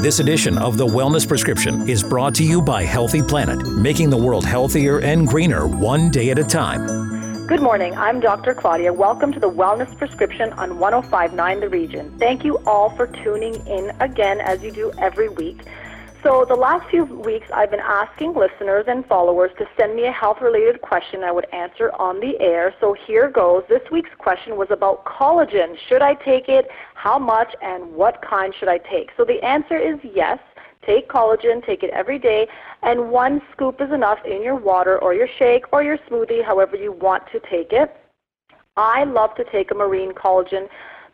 This edition of The Wellness Prescription is brought to you by Healthy Planet, making the world healthier and greener one day at a time. Good morning. I'm Dr. Claudia. Welcome to the Wellness Prescription on 1059 The Region. Thank you all for tuning in again as you do every week. So, the last few weeks, I've been asking listeners and followers to send me a health related question I would answer on the air. So, here goes. This week's question was about collagen. Should I take it? How much? And what kind should I take? So, the answer is yes. Take collagen, take it every day, and one scoop is enough in your water or your shake or your smoothie, however you want to take it. I love to take a marine collagen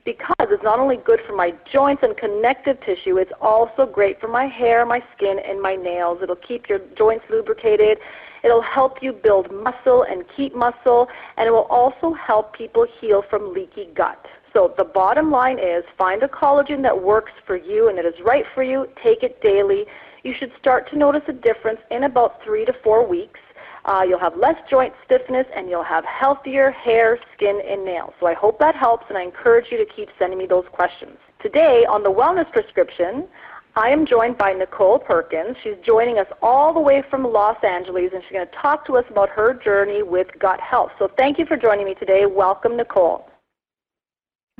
because it's not only good for my joints and connective tissue, it's also great for my hair, my skin, and my nails. It'll keep your joints lubricated. It'll help you build muscle and keep muscle, and it will also help people heal from leaky gut. So the bottom line is find a collagen that works for you and that is right for you. Take it daily. You should start to notice a difference in about three to four weeks. Uh, you'll have less joint stiffness and you'll have healthier hair, skin, and nails. So I hope that helps, and I encourage you to keep sending me those questions. Today on the Wellness Prescription, I am joined by Nichole Perkins. She's joining us all the way from Los Angeles, and she's going to talk to us about her journey with gut health. So thank you for joining me today. Welcome, Nichole.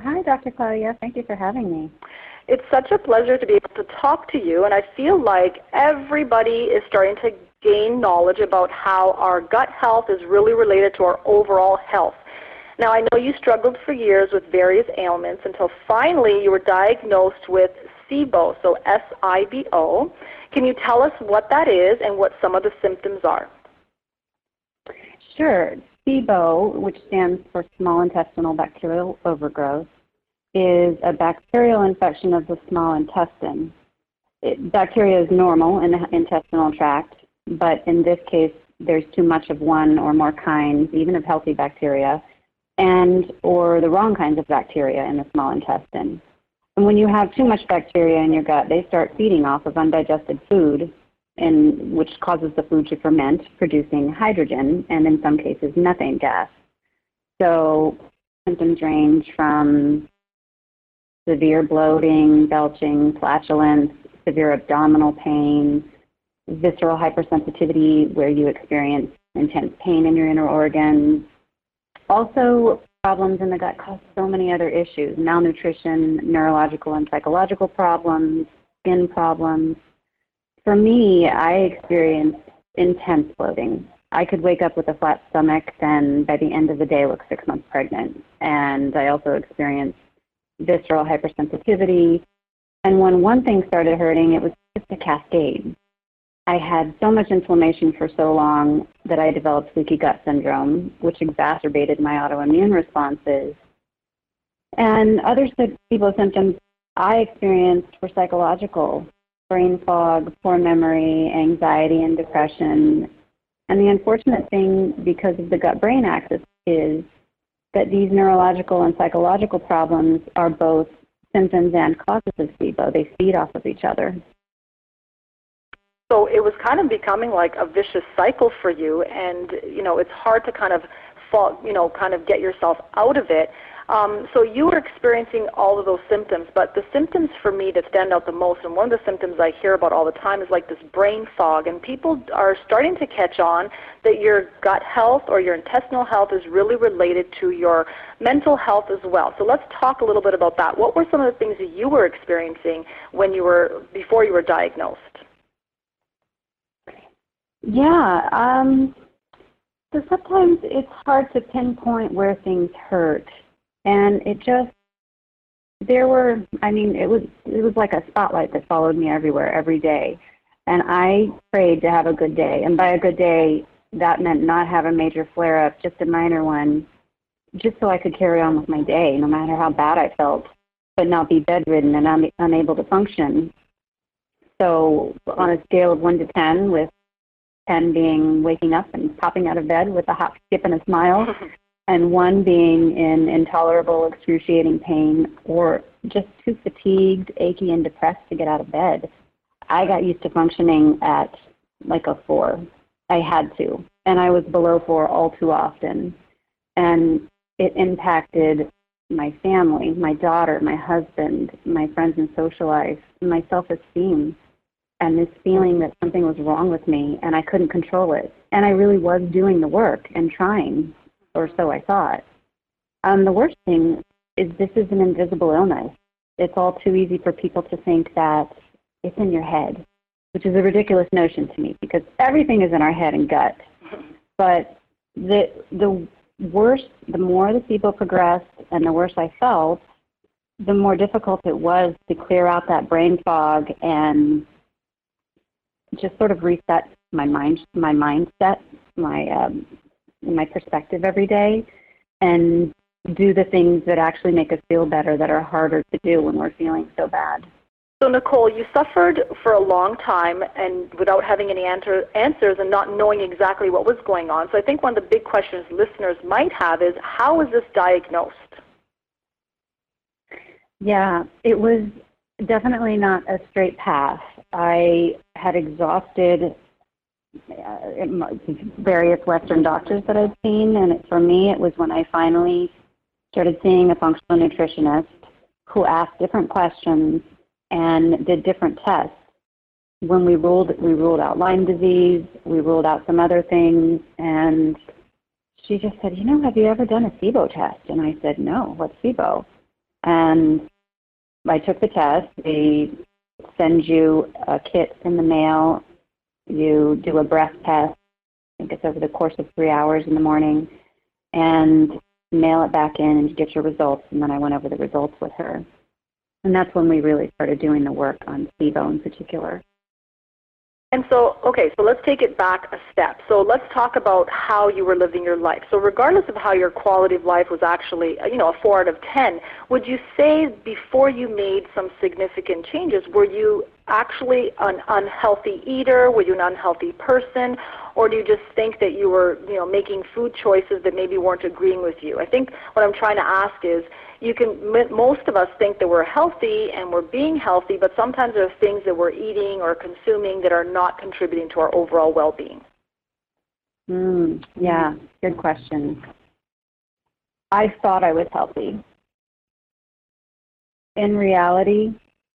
Hi, Dr. Claudia. Thank you for having me. It's such a pleasure to be able to talk to you, and I feel like everybody is starting to gain knowledge about how our gut health is really related to our overall health. Now, I know you struggled for years with various ailments until finally you were diagnosed with SIBO, so S-I-B-O. Can you tell us what that is and what some of the symptoms are? Sure. SIBO, which stands for small intestinal bacterial overgrowth, is a bacterial infection of the small intestine. It, bacteria is normal in the intestinal tract, but in this case, there's too much of one or more kinds, even of healthy bacteria, and or the wrong kinds of bacteria in the small intestine. And when you have too much bacteria in your gut, they start feeding off of undigested food, and which causes the food to ferment, producing hydrogen and in some cases methane gas. So symptoms range from severe bloating, belching, flatulence, severe abdominal pain, visceral hypersensitivity where you experience intense pain in your inner organs. Also, problems in the gut cause so many other issues malnutrition, neurological and psychological problems, skin problems. For me, I experienced intense bloating. I could wake up with a flat stomach and by the end of the day look six months pregnant. And I also experienced visceral hypersensitivity. And when one thing started hurting, it was just a cascade. I had so much inflammation for so long that I developed leaky gut syndrome, which exacerbated my autoimmune responses. And other SIBO symptoms I experienced were psychological brain fog, poor memory, anxiety, and depression. And the unfortunate thing, because of the gut brain axis, is that these neurological and psychological problems are both symptoms and causes of SIBO. They feed off of each other. So it was kind of becoming like a vicious cycle for you, and you know it's hard to kind of fall, you know, kind of get yourself out of it. Um, so you were experiencing all of those symptoms, but the symptoms for me that stand out the most, and one of the symptoms I hear about all the time is like this brain fog, and people are starting to catch on that your gut health or your intestinal health is really related to your mental health as well. So let's talk a little bit about that. What were some of the things that you were experiencing when you were before you were diagnosed? Yeah. Um, so sometimes it's hard to pinpoint where things hurt, and it just there were. I mean, it was it was like a spotlight that followed me everywhere every day, and I prayed to have a good day. And by a good day, that meant not have a major flare up, just a minor one, just so I could carry on with my day, no matter how bad I felt, but not be bedridden and un- unable to function. So on a scale of one to ten, with 10 being waking up and popping out of bed with a hop, skip, and a smile, and one being in intolerable, excruciating pain or just too fatigued, achy, and depressed to get out of bed. I got used to functioning at like a four. I had to. And I was below four all too often. And it impacted my family, my daughter, my husband, my friends and social life, my self esteem, and this feeling that something was wrong with me and I couldn't control it. And I really was doing the work and trying, or so I thought. Um, the worst thing is this is an invisible illness. It's all too easy for people to think that it's in your head, which is a ridiculous notion to me because everything is in our head and gut. But the the worse, the more the SIBO progressed and the worse I felt, the more difficult it was to clear out that brain fog and just sort of reset my mind, my mindset, my um, my perspective every day, and do the things that actually make us feel better that are harder to do when we're feeling so bad. So, Nichole, you suffered for a long time and without having any answer, answers and not knowing exactly what was going on. So, I think one of the big questions listeners might have is how was this diagnosed? Yeah, it was definitely not a straight path. I had exhausted uh, various Western doctors that I'd seen, and it, for me, it was when I finally started seeing a functional nutritionist who asked different questions and did different tests. When we ruled, we ruled out Lyme disease, we ruled out some other things, and she just said, "You know, have you ever done a SIBO test?" And I said, "No, what's SIBO?" And I took the test. They send you a kit in the mail. You do a breath test. I think it's over the course of three hours in the morning, and mail it back in and you get your results. And then I went over the results with her. And that's when we really started doing the work on SIBO in particular. And so, okay, so let's take it back a step. So let's talk about how you were living your life. So regardless of how your quality of life was actually, you know, a 4 out of 10, would you say before you made some significant changes, were you actually an unhealthy eater? Were you an unhealthy person? Or do you just think that you were, you know, making food choices that maybe weren't agreeing with you? I think what I'm trying to ask is, you can most of us think that we're healthy and we're being healthy, but sometimes there are things that we're eating or consuming that are not contributing to our overall well-being. Mm, yeah, good question. I thought I was healthy. In reality,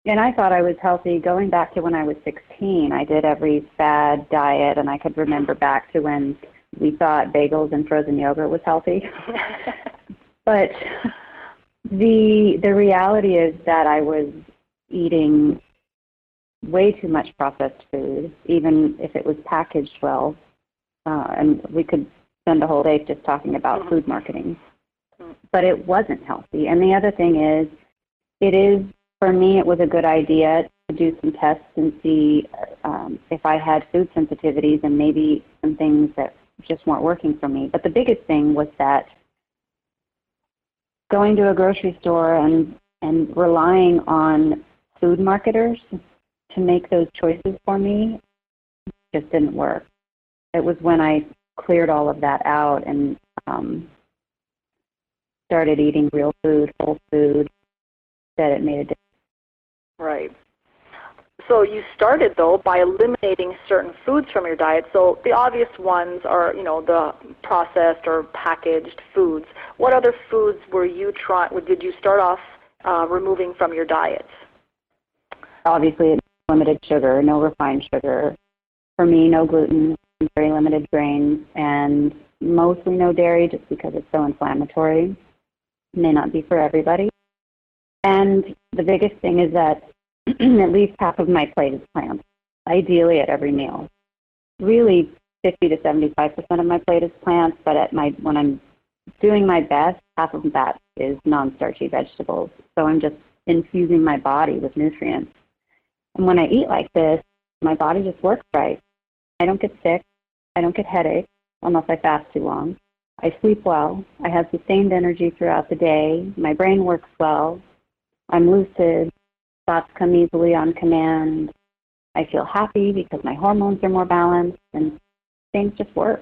and I thought I was healthy going back to when I was 16. I did every fad diet, and I could remember back to when we thought bagels and frozen yogurt was healthy. but the the reality is that I was eating way too much processed food, even if it was packaged well. Uh, and we could spend a whole day just talking about mm-hmm. food marketing. Mm-hmm. But it wasn't healthy. And the other thing is, it is, for me, it was a good idea to do some tests and see um, if I had food sensitivities and maybe some things that just weren't working for me. But the biggest thing was that going to a grocery store and and relying on food marketers to make those choices for me just didn't work. It was when I cleared all of that out and um, started eating real food, whole food, that it made a difference. Right. So you started though by eliminating certain foods from your diet. So the obvious ones are, you know, the processed or packaged foods. What other foods were you trying? Did you start off uh, removing from your diet? Obviously, limited sugar, no refined sugar. For me, no gluten, very limited grains, and mostly no dairy, just because it's so inflammatory. May not be for everybody. And the biggest thing is that at least half of my plate is plants, ideally at every meal. Really, 50 to 75 percent of my plate is plants, but at my when I'm doing my best, half of that is non-starchy vegetables. So I'm just infusing my body with nutrients. And when I eat like this, my body just works right. I don't get sick. I don't get headaches unless I fast too long. I sleep well. I have sustained energy throughout the day. My brain works well. I'm lucid. Thoughts come easily on command. I feel happy because my hormones are more balanced and things just work.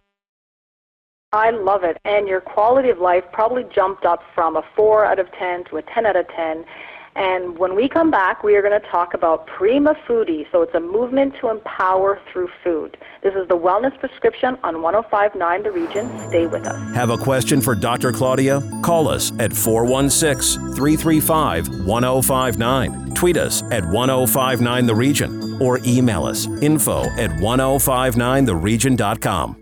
I love it. And your quality of life probably jumped up from a 4 out of 10 to a 10 out of 10. And when we come back, we are going to talk about Prima Foodie. So it's a movement to empower through food. This is the Wellness Prescription on 1059 The Region. Stay with us. Have a question for Dr. Claudia? Call us at 416 335 1059. Tweet us at 1059 The Region or email us info at 1059theregion.com.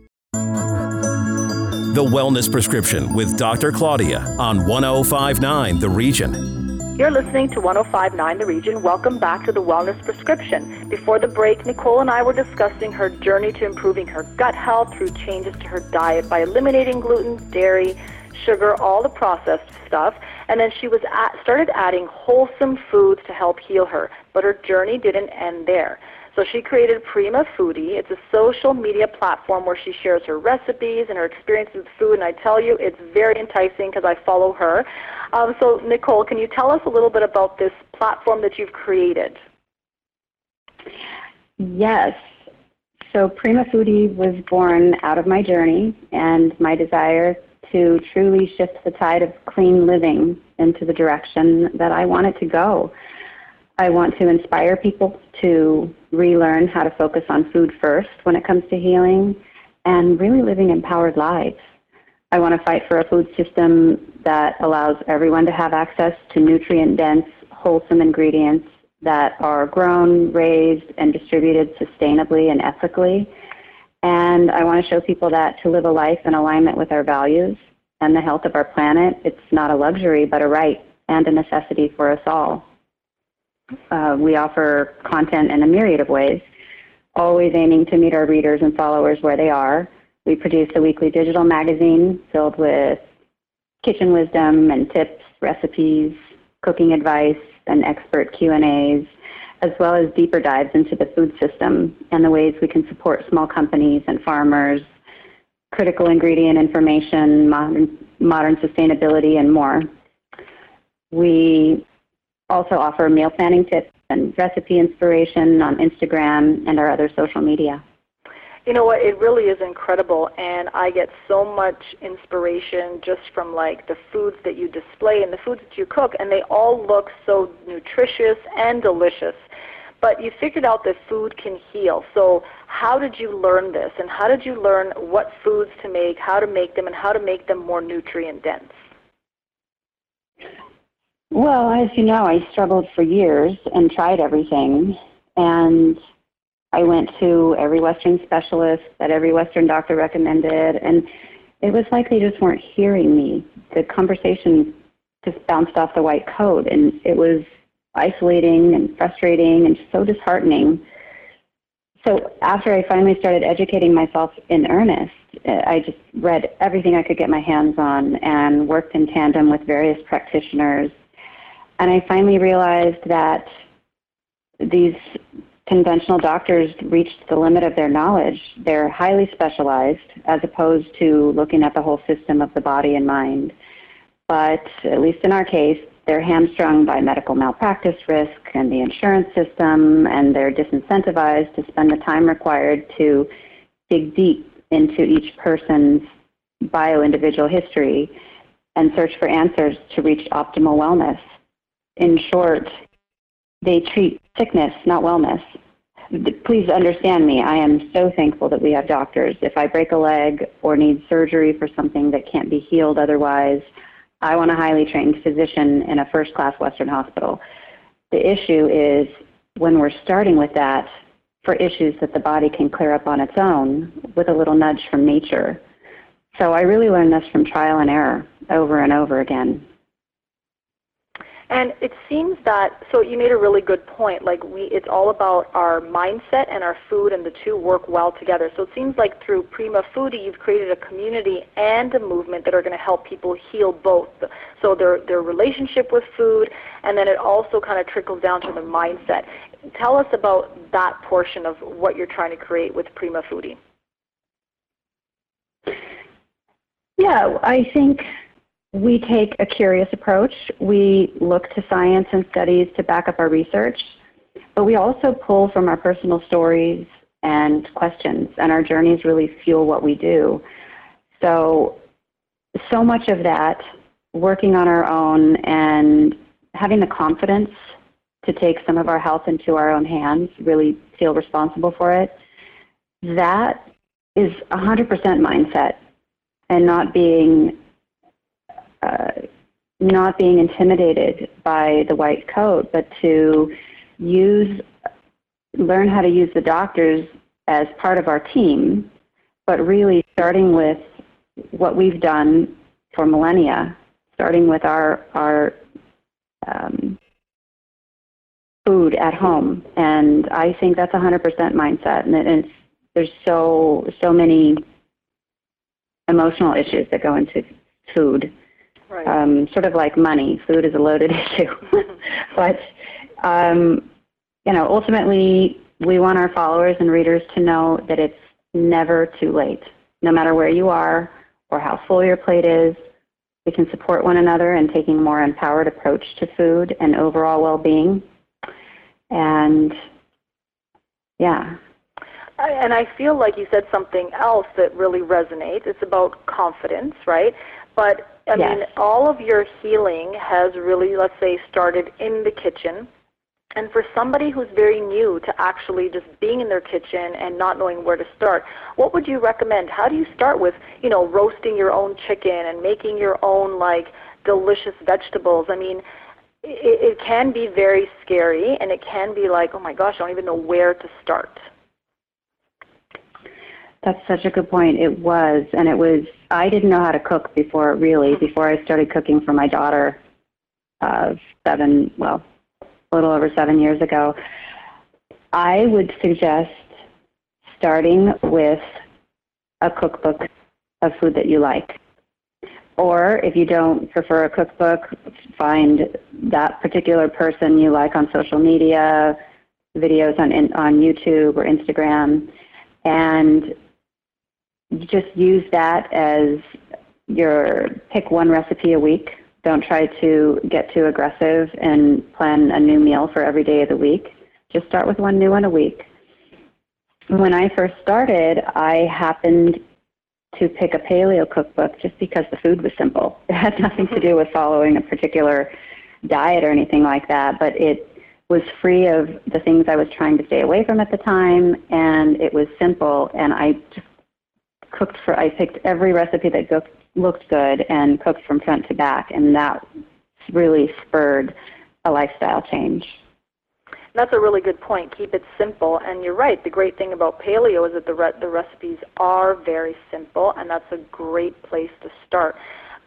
The Wellness Prescription with Dr. Claudia on 1059 The Region. You're listening to 1059 The Region. Welcome back to the Wellness Prescription. Before the break, Nichole and I were discussing her journey to improving her gut health through changes to her diet by eliminating gluten, dairy, sugar, all the processed stuff. And then she was at, started adding wholesome foods to help heal her. But her journey didn't end there. So she created Prima Foodie. It's a social media platform where she shares her recipes and her experiences with food. And I tell you, it's very enticing because I follow her. Um, so Nichole, can you tell us a little bit about this platform that you've created? Yes. So Prima Foodie was born out of my journey and my desire to truly shift the tide of clean living into the direction that I want it to go. I want to inspire people to relearn how to focus on food first when it comes to healing and really living empowered lives. I want to fight for a food system that allows everyone to have access to nutrient dense, wholesome ingredients that are grown, raised, and distributed sustainably and ethically. And I want to show people that to live a life in alignment with our values and the health of our planet, it's not a luxury, but a right and a necessity for us all. Uh, we offer content in a myriad of ways, always aiming to meet our readers and followers where they are. We produce a weekly digital magazine filled with kitchen wisdom and tips, recipes, cooking advice, and expert Q&As, as well as deeper dives into the food system and the ways we can support small companies and farmers, critical ingredient information, modern, modern sustainability, and more. We also offer meal planning tips and recipe inspiration on Instagram and our other social media. You know what? It really is incredible, and I get so much inspiration just from like the foods that you display and the foods that you cook, and they all look so nutritious and delicious. But you figured out that food can heal. So, how did you learn this, and how did you learn what foods to make, how to make them, and how to make them more nutrient dense? Well, as you know, I struggled for years and tried everything. And I went to every Western specialist that every Western doctor recommended. And it was like they just weren't hearing me. The conversation just bounced off the white coat. And it was isolating and frustrating and so disheartening. So after I finally started educating myself in earnest, I just read everything I could get my hands on and worked in tandem with various practitioners and I finally realized that these conventional doctors reached the limit of their knowledge. They're highly specialized as opposed to looking at the whole system of the body and mind. But at least in our case, they're hamstrung by medical malpractice risk and the insurance system, and they're disincentivized to spend the time required to dig deep into each person's bio individual history and search for answers to reach optimal wellness in short, they treat sickness, not wellness. Please understand me. I am so thankful that we have doctors. If I break a leg or need surgery for something that can't be healed otherwise, I want a highly trained physician in a first class Western hospital. The issue is when we're starting with that for issues that the body can clear up on its own with a little nudge from nature. So I really learned this from trial and error over and over again. And it seems that so you made a really good point. Like we, it's all about our mindset and our food, and the two work well together. So it seems like through Prima Foodie, you've created a community and a movement that are going to help people heal both. So their their relationship with food, and then it also kind of trickles down to the mindset. Tell us about that portion of what you're trying to create with Prima Foodie. Yeah, I think we take a curious approach. We look to science and studies to back up our research, but we also pull from our personal stories and questions, and our journeys really fuel what we do. So, so much of that, working on our own and having the confidence to take some of our health into our own hands, really feel responsible for it, that is 100% mindset and not being uh, not being intimidated by the white coat, but to use learn how to use the doctors as part of our team, but really starting with what we've done for millennia, starting with our our um, food at home, and I think that's a hundred percent mindset, and it's there's so so many emotional issues that go into food. Right. Um, sort of like money, food is a loaded issue, but um, you know, ultimately, we want our followers and readers to know that it's never too late. No matter where you are or how full your plate is, we can support one another in taking a more empowered approach to food and overall well-being. And yeah. And I feel like you said something else that really resonates. It's about confidence, right? But I yes. mean, all of your healing has really, let's say, started in the kitchen and for somebody who's very new to actually just being in their kitchen and not knowing where to start, what would you recommend? How do you start with, you know, roasting your own chicken and making your own like delicious vegetables? I mean, it, it can be very scary and it can be like, oh my gosh, I don't even know where to start. That's such a good point. It was, and it was. I didn't know how to cook before, really, before I started cooking for my daughter. Uh, seven, well, a little over seven years ago, I would suggest starting with a cookbook of food that you like. Or if you don't prefer a cookbook, find that particular person you like on social media, videos on, on YouTube or Instagram, and just use that as your pick one recipe a week don't try to get too aggressive and plan a new meal for every day of the week. Just start with one new one a week. When I first started, I happened to pick a paleo cookbook just because the food was simple. It had nothing to do with following a particular diet or anything like that, but it was free of the things I was trying to stay away from at the time, and it was simple. And I just cooked for. I picked every recipe that looked good and cooked from front to back, and that really spurred a lifestyle change. That's a really good point. Keep it simple, and you're right. The great thing about paleo is that the re- the recipes are very simple, and that's a great place to start.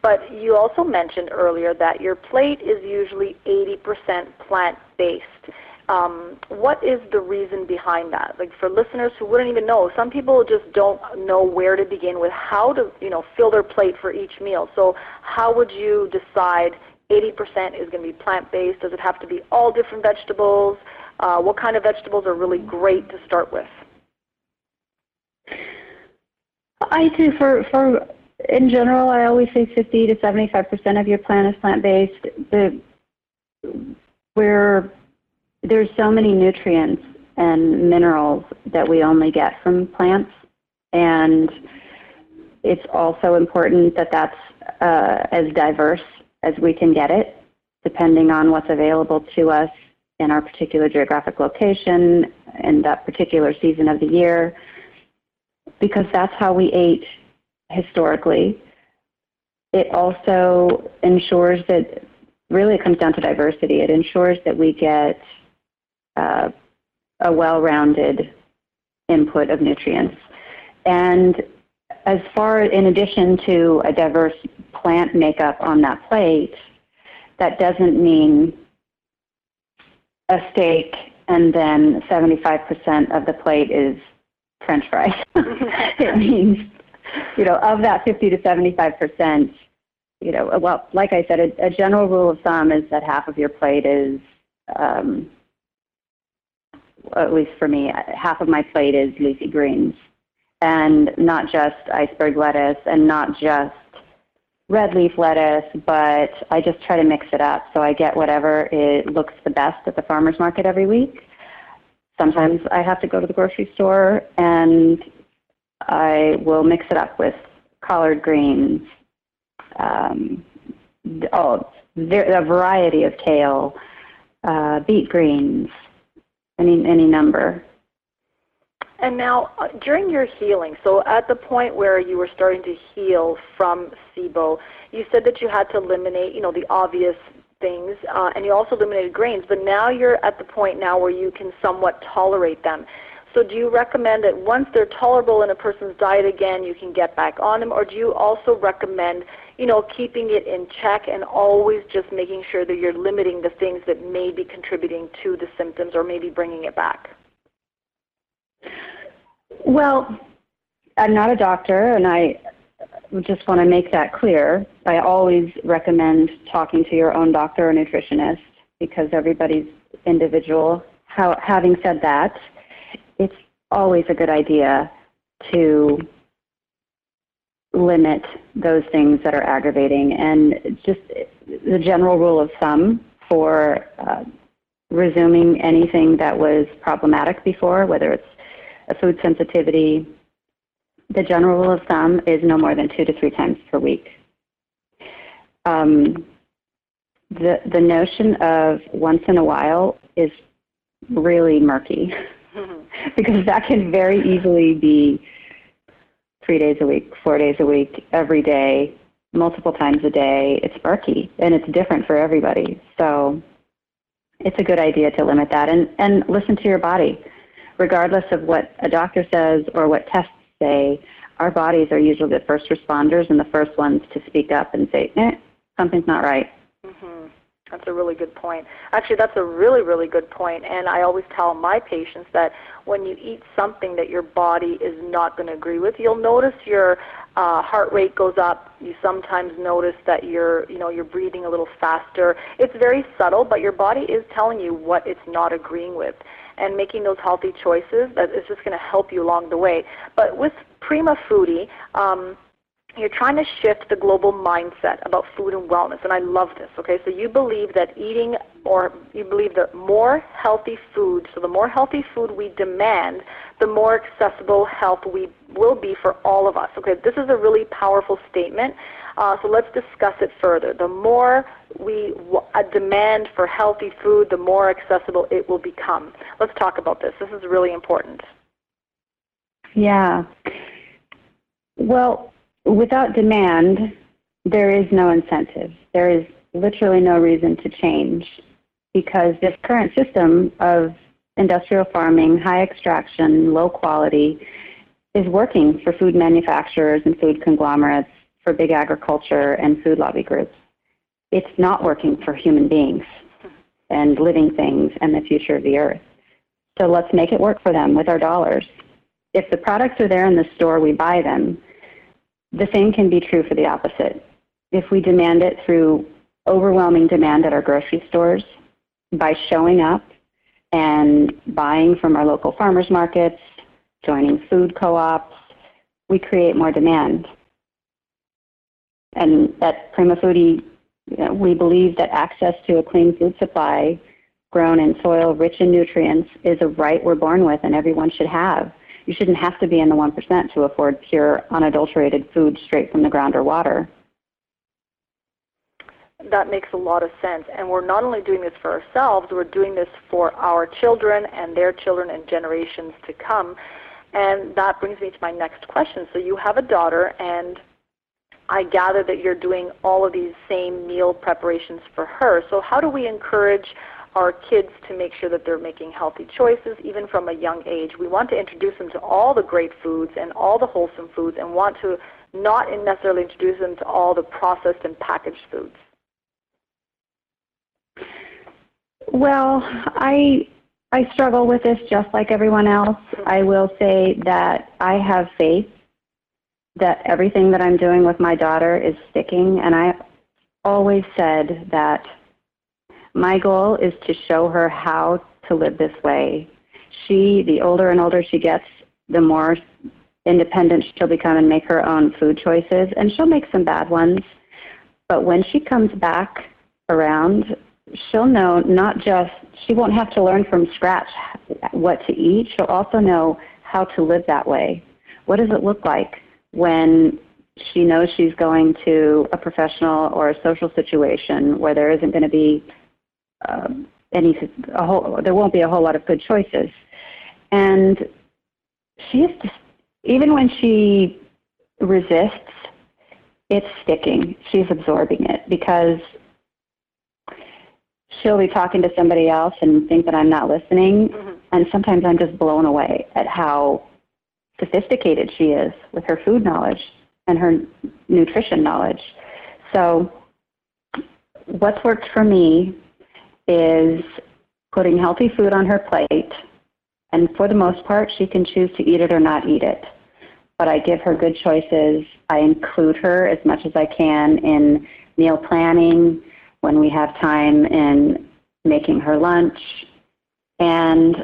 But you also mentioned earlier that your plate is usually 80% plant-based. Um, what is the reason behind that? Like for listeners who wouldn't even know, some people just don't know where to begin with how to, you know, fill their plate for each meal. So how would you decide 80% is going to be plant-based? Does it have to be all different vegetables? Uh, what kind of vegetables are really great to start with? I do for for in general. I always say 50 to 75 percent of your plan is plant-based. The we're there's so many nutrients and minerals that we only get from plants, and it's also important that that's uh, as diverse as we can get it, depending on what's available to us in our particular geographic location and that particular season of the year, because that's how we ate historically. It also ensures that really it comes down to diversity. It ensures that we get uh, a well-rounded input of nutrients. And as far, in addition to a diverse plant makeup on that plate, that doesn't mean a steak and then 75% of the plate is french fries. it means, you know, of that 50 to 75%, you know, well, like I said, a, a general rule of thumb is that half of your plate is um, at least for me, half of my plate is leafy greens. And not just iceberg lettuce and not just red leaf lettuce, but I just try to mix it up. So I get whatever it looks the best at the farmer's market every week. Sometimes I have to go to the grocery store and I will mix it up with collard greens, um, oh, a variety of kale, uh, beet greens, any any number. And now, uh, during your healing, so at the point where you were starting to heal from SIBO, you said that you had to eliminate, you know, the obvious things, uh, and you also eliminated grains. But now you're at the point now where you can somewhat tolerate them. So do you recommend that once they're tolerable in a person's diet again, you can get back on them, or do you also recommend, you know, keeping it in check and always just making sure that you're limiting the things that may be contributing to the symptoms or maybe bringing it back? Well, I'm not a doctor, and I just want to make that clear. I always recommend talking to your own doctor or nutritionist because everybody's individual. How, having said that, it's always a good idea to limit those things that are aggravating. And just the general rule of thumb for uh, resuming anything that was problematic before, whether it's a food sensitivity, the general rule of thumb is no more than two to three times per week. Um, the the notion of once in a while is really murky because that can very easily be three days a week, four days a week, every day, multiple times a day. It's murky and it's different for everybody. So it's a good idea to limit that and, and listen to your body. Regardless of what a doctor says or what tests say, our bodies are usually the first responders and the first ones to speak up and say, eh, something's not right. That's a really good point. Actually, that's a really, really good point. And I always tell my patients that when you eat something that your body is not going to agree with, you'll notice your uh, heart rate goes up. You sometimes notice that you're, you know, you're breathing a little faster. It's very subtle, but your body is telling you what it's not agreeing with. And making those healthy choices that is just going to help you along the way. But with Prima Foodie, um, you're trying to shift the global mindset about food and wellness and i love this okay? So you believe that eating or you believe that more healthy food so the more healthy food we demand the more accessible health we will be for all of us okay? This is a really powerful statement uh, so let's discuss it further. The more we a demand for healthy food the more accessible it will become. Let's talk about this. This is really important. Yeah. Well without demand, there is no incentive. There is literally no reason to change because this current system of industrial farming, high extraction, low quality, is working for food manufacturers and food conglomerates, for big agriculture and food lobby groups. It's not working for human beings and living things and the future of the earth. So let's make it work for them with our dollars. If the products are there in the store, we buy them. The same can be true for the opposite. If we demand it through overwhelming demand at our grocery stores, by showing up and buying from our local farmers markets, joining food co-ops, we create more demand. And at Prima Foodie, we believe that access to a clean food supply grown in soil rich in nutrients is a right we're born with and everyone should have you shouldn't have to be in the 1% to afford pure, unadulterated food straight from the ground or water. That makes a lot of sense. And we're not only doing this for ourselves, we're doing this for our children and their children and generations to come. And that brings me to my next question. So you have a daughter, and I gather that you're doing all of these same meal preparations for her. So how do we encourage our kids to make sure that they're making healthy choices even from a young age. We want to introduce them to all the great foods and all the wholesome foods and want to not necessarily introduce them to all the processed and packaged foods. Well, I I struggle with this just like everyone else. Mm-hmm. I will say that I have faith that everything that I'm doing with my daughter is sticking and I always said that my goal is to show her how to live this way. She, the older and older she gets, the more independent she'll become and make her own food choices. And she'll make some bad ones. But when she comes back around, she'll know not just, she won't have to learn from scratch what to eat. She'll also know how to live that way. What does it look like when she knows she's going to a professional or a social situation where there isn't going to be um, any a whole there won't be a whole lot of good choices. And she is just even when she resists it's sticking. She's absorbing it because she'll be talking to somebody else and think that i'm not listening. Mm-hmm. and sometimes i'm just blown away at how sophisticated she is with her food knowledge and her nutrition knowledge. So what's worked for me is putting healthy food on her plate, and for the most part, she can choose to eat it or not eat it. But I give her good choices. I include her as much as I can in meal planning, when we have time in making her lunch, and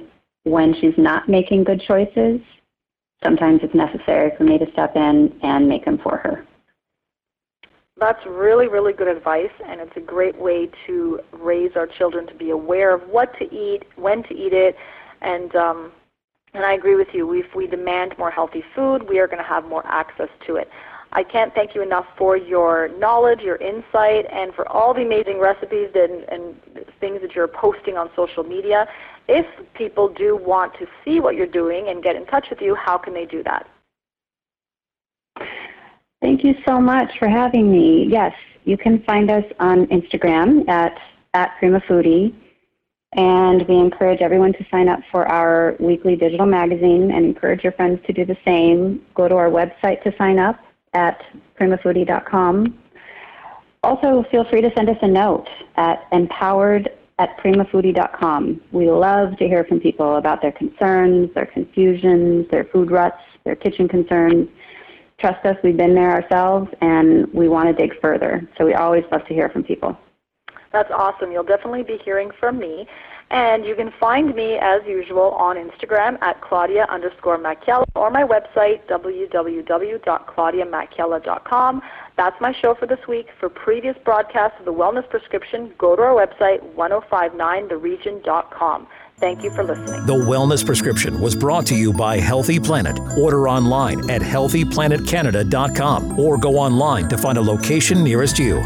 when she's not making good choices, sometimes it's necessary for me to step in and make them for her. That's really, really good advice, and it's a great way to raise our children to be aware of what to eat, when to eat it, and um, and I agree with you. If we demand more healthy food, we are going to have more access to it. I can't thank you enough for your knowledge, your insight, and for all the amazing recipes and, and things that you're posting on social media. If people do want to see what you're doing and get in touch with you, how can they do that? Thank you so much for having me. Yes, you can find us on Instagram at, at. And we encourage everyone to sign up for our weekly digital magazine and encourage your friends to do the same. Go to our website to sign up at primafoodie.com. Also, feel free to send us a note at empowered at primafoodie.com. We love to hear from people about their concerns, their confusions, their food ruts, their kitchen concerns trust us, we've been there ourselves, and we want to dig further. So we always love to hear from people. That's awesome. You'll definitely be hearing from me. And you can find me, as usual, on Instagram at Claudia underscore Macchiella or my website, www.claudiamacchiella.com. That's my show for this week. For previous broadcasts of the Wellness Prescription, go to our website, 1059theregion.com. Thank you for listening. The Wellness Prescription was brought to you by Healthy Planet. Order online at healthyplanetcanada.com or go online to find a location nearest you.